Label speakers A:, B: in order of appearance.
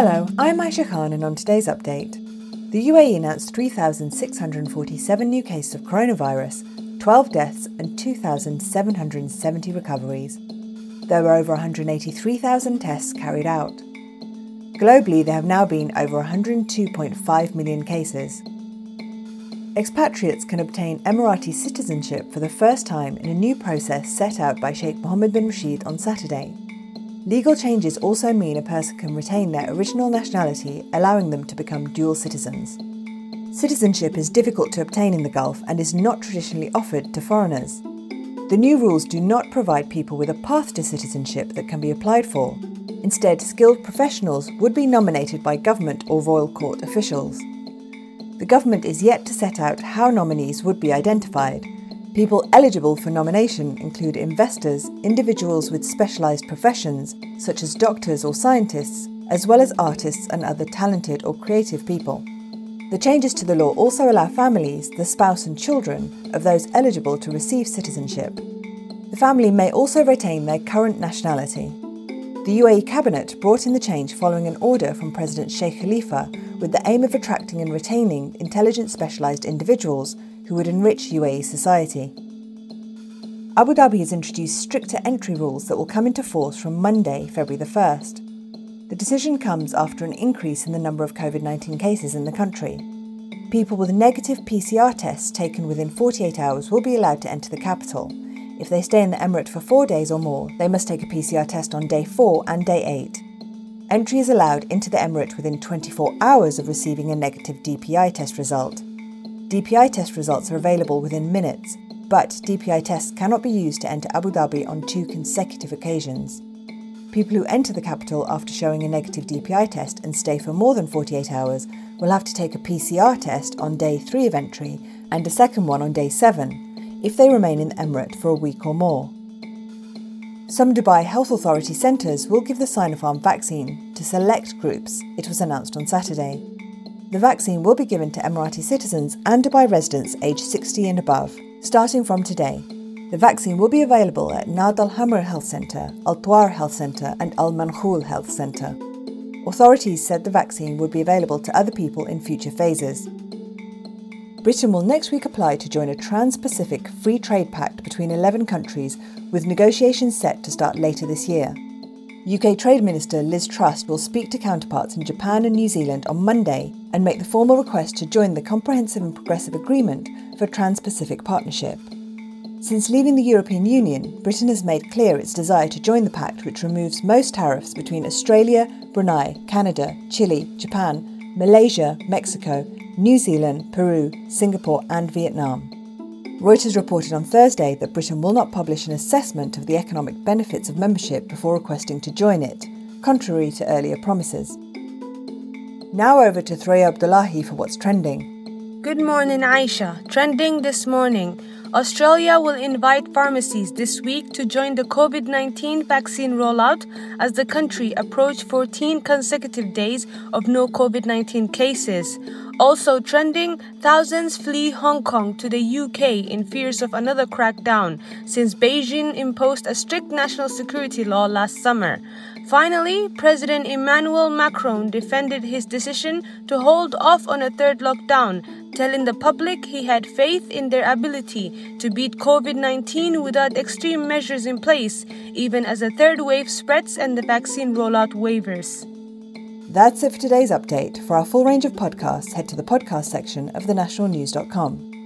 A: Hello, I'm Aisha Khan, and on today's update, the UAE announced 3,647 new cases of coronavirus, 12 deaths, and 2,770 recoveries. There were over 183,000 tests carried out. Globally, there have now been over 102.5 million cases. Expatriates can obtain Emirati citizenship for the first time in a new process set out by Sheikh Mohammed bin Rashid on Saturday. Legal changes also mean a person can retain their original nationality, allowing them to become dual citizens. Citizenship is difficult to obtain in the Gulf and is not traditionally offered to foreigners. The new rules do not provide people with a path to citizenship that can be applied for. Instead, skilled professionals would be nominated by government or royal court officials. The government is yet to set out how nominees would be identified, People eligible for nomination include investors, individuals with specialised professions, such as doctors or scientists, as well as artists and other talented or creative people. The changes to the law also allow families, the spouse and children, of those eligible to receive citizenship. The family may also retain their current nationality. The UAE Cabinet brought in the change following an order from President Sheikh Khalifa with the aim of attracting and retaining intelligent specialised individuals who would enrich UAE society. Abu Dhabi has introduced stricter entry rules that will come into force from Monday, February the 1st. The decision comes after an increase in the number of COVID 19 cases in the country. People with negative PCR tests taken within 48 hours will be allowed to enter the capital. If they stay in the Emirate for four days or more, they must take a PCR test on day 4 and day 8. Entry is allowed into the Emirate within 24 hours of receiving a negative DPI test result. DPI test results are available within minutes, but DPI tests cannot be used to enter Abu Dhabi on two consecutive occasions. People who enter the capital after showing a negative DPI test and stay for more than 48 hours will have to take a PCR test on day 3 of entry and a second one on day 7 if they remain in the Emirate for a week or more. Some Dubai Health Authority centres will give the Sinopharm vaccine to select groups, it was announced on Saturday. The vaccine will be given to Emirati citizens and Dubai residents aged 60 and above, starting from today. The vaccine will be available at Nad Al Hamr Health Centre, Al Twar Health Centre, and Al Mankhul Health Centre. Authorities said the vaccine would be available to other people in future phases. Britain will next week apply to join a Trans Pacific Free Trade Pact between 11 countries, with negotiations set to start later this year. UK Trade Minister Liz Truss will speak to counterparts in Japan and New Zealand on Monday and make the formal request to join the Comprehensive and Progressive Agreement for Trans Pacific Partnership. Since leaving the European Union, Britain has made clear its desire to join the pact, which removes most tariffs between Australia, Brunei, Canada, Chile, Japan, Malaysia, Mexico, New Zealand, Peru, Singapore, and Vietnam. Reuters reported on Thursday that Britain will not publish an assessment of the economic benefits of membership before requesting to join it, contrary to earlier promises. Now over to Throya Abdullahi for what's trending.
B: Good morning, Aisha. Trending this morning. Australia will invite pharmacies this week to join the COVID 19 vaccine rollout as the country approached 14 consecutive days of no COVID 19 cases. Also trending, thousands flee Hong Kong to the UK in fears of another crackdown since Beijing imposed a strict national security law last summer. Finally, President Emmanuel Macron defended his decision to hold off on a third lockdown, telling the public he had faith in their ability to beat COVID 19 without extreme measures in place, even as a third wave spreads and the vaccine rollout wavers.
A: That's it for today's update. For our full range of podcasts, head to the podcast section of thenationalnews.com.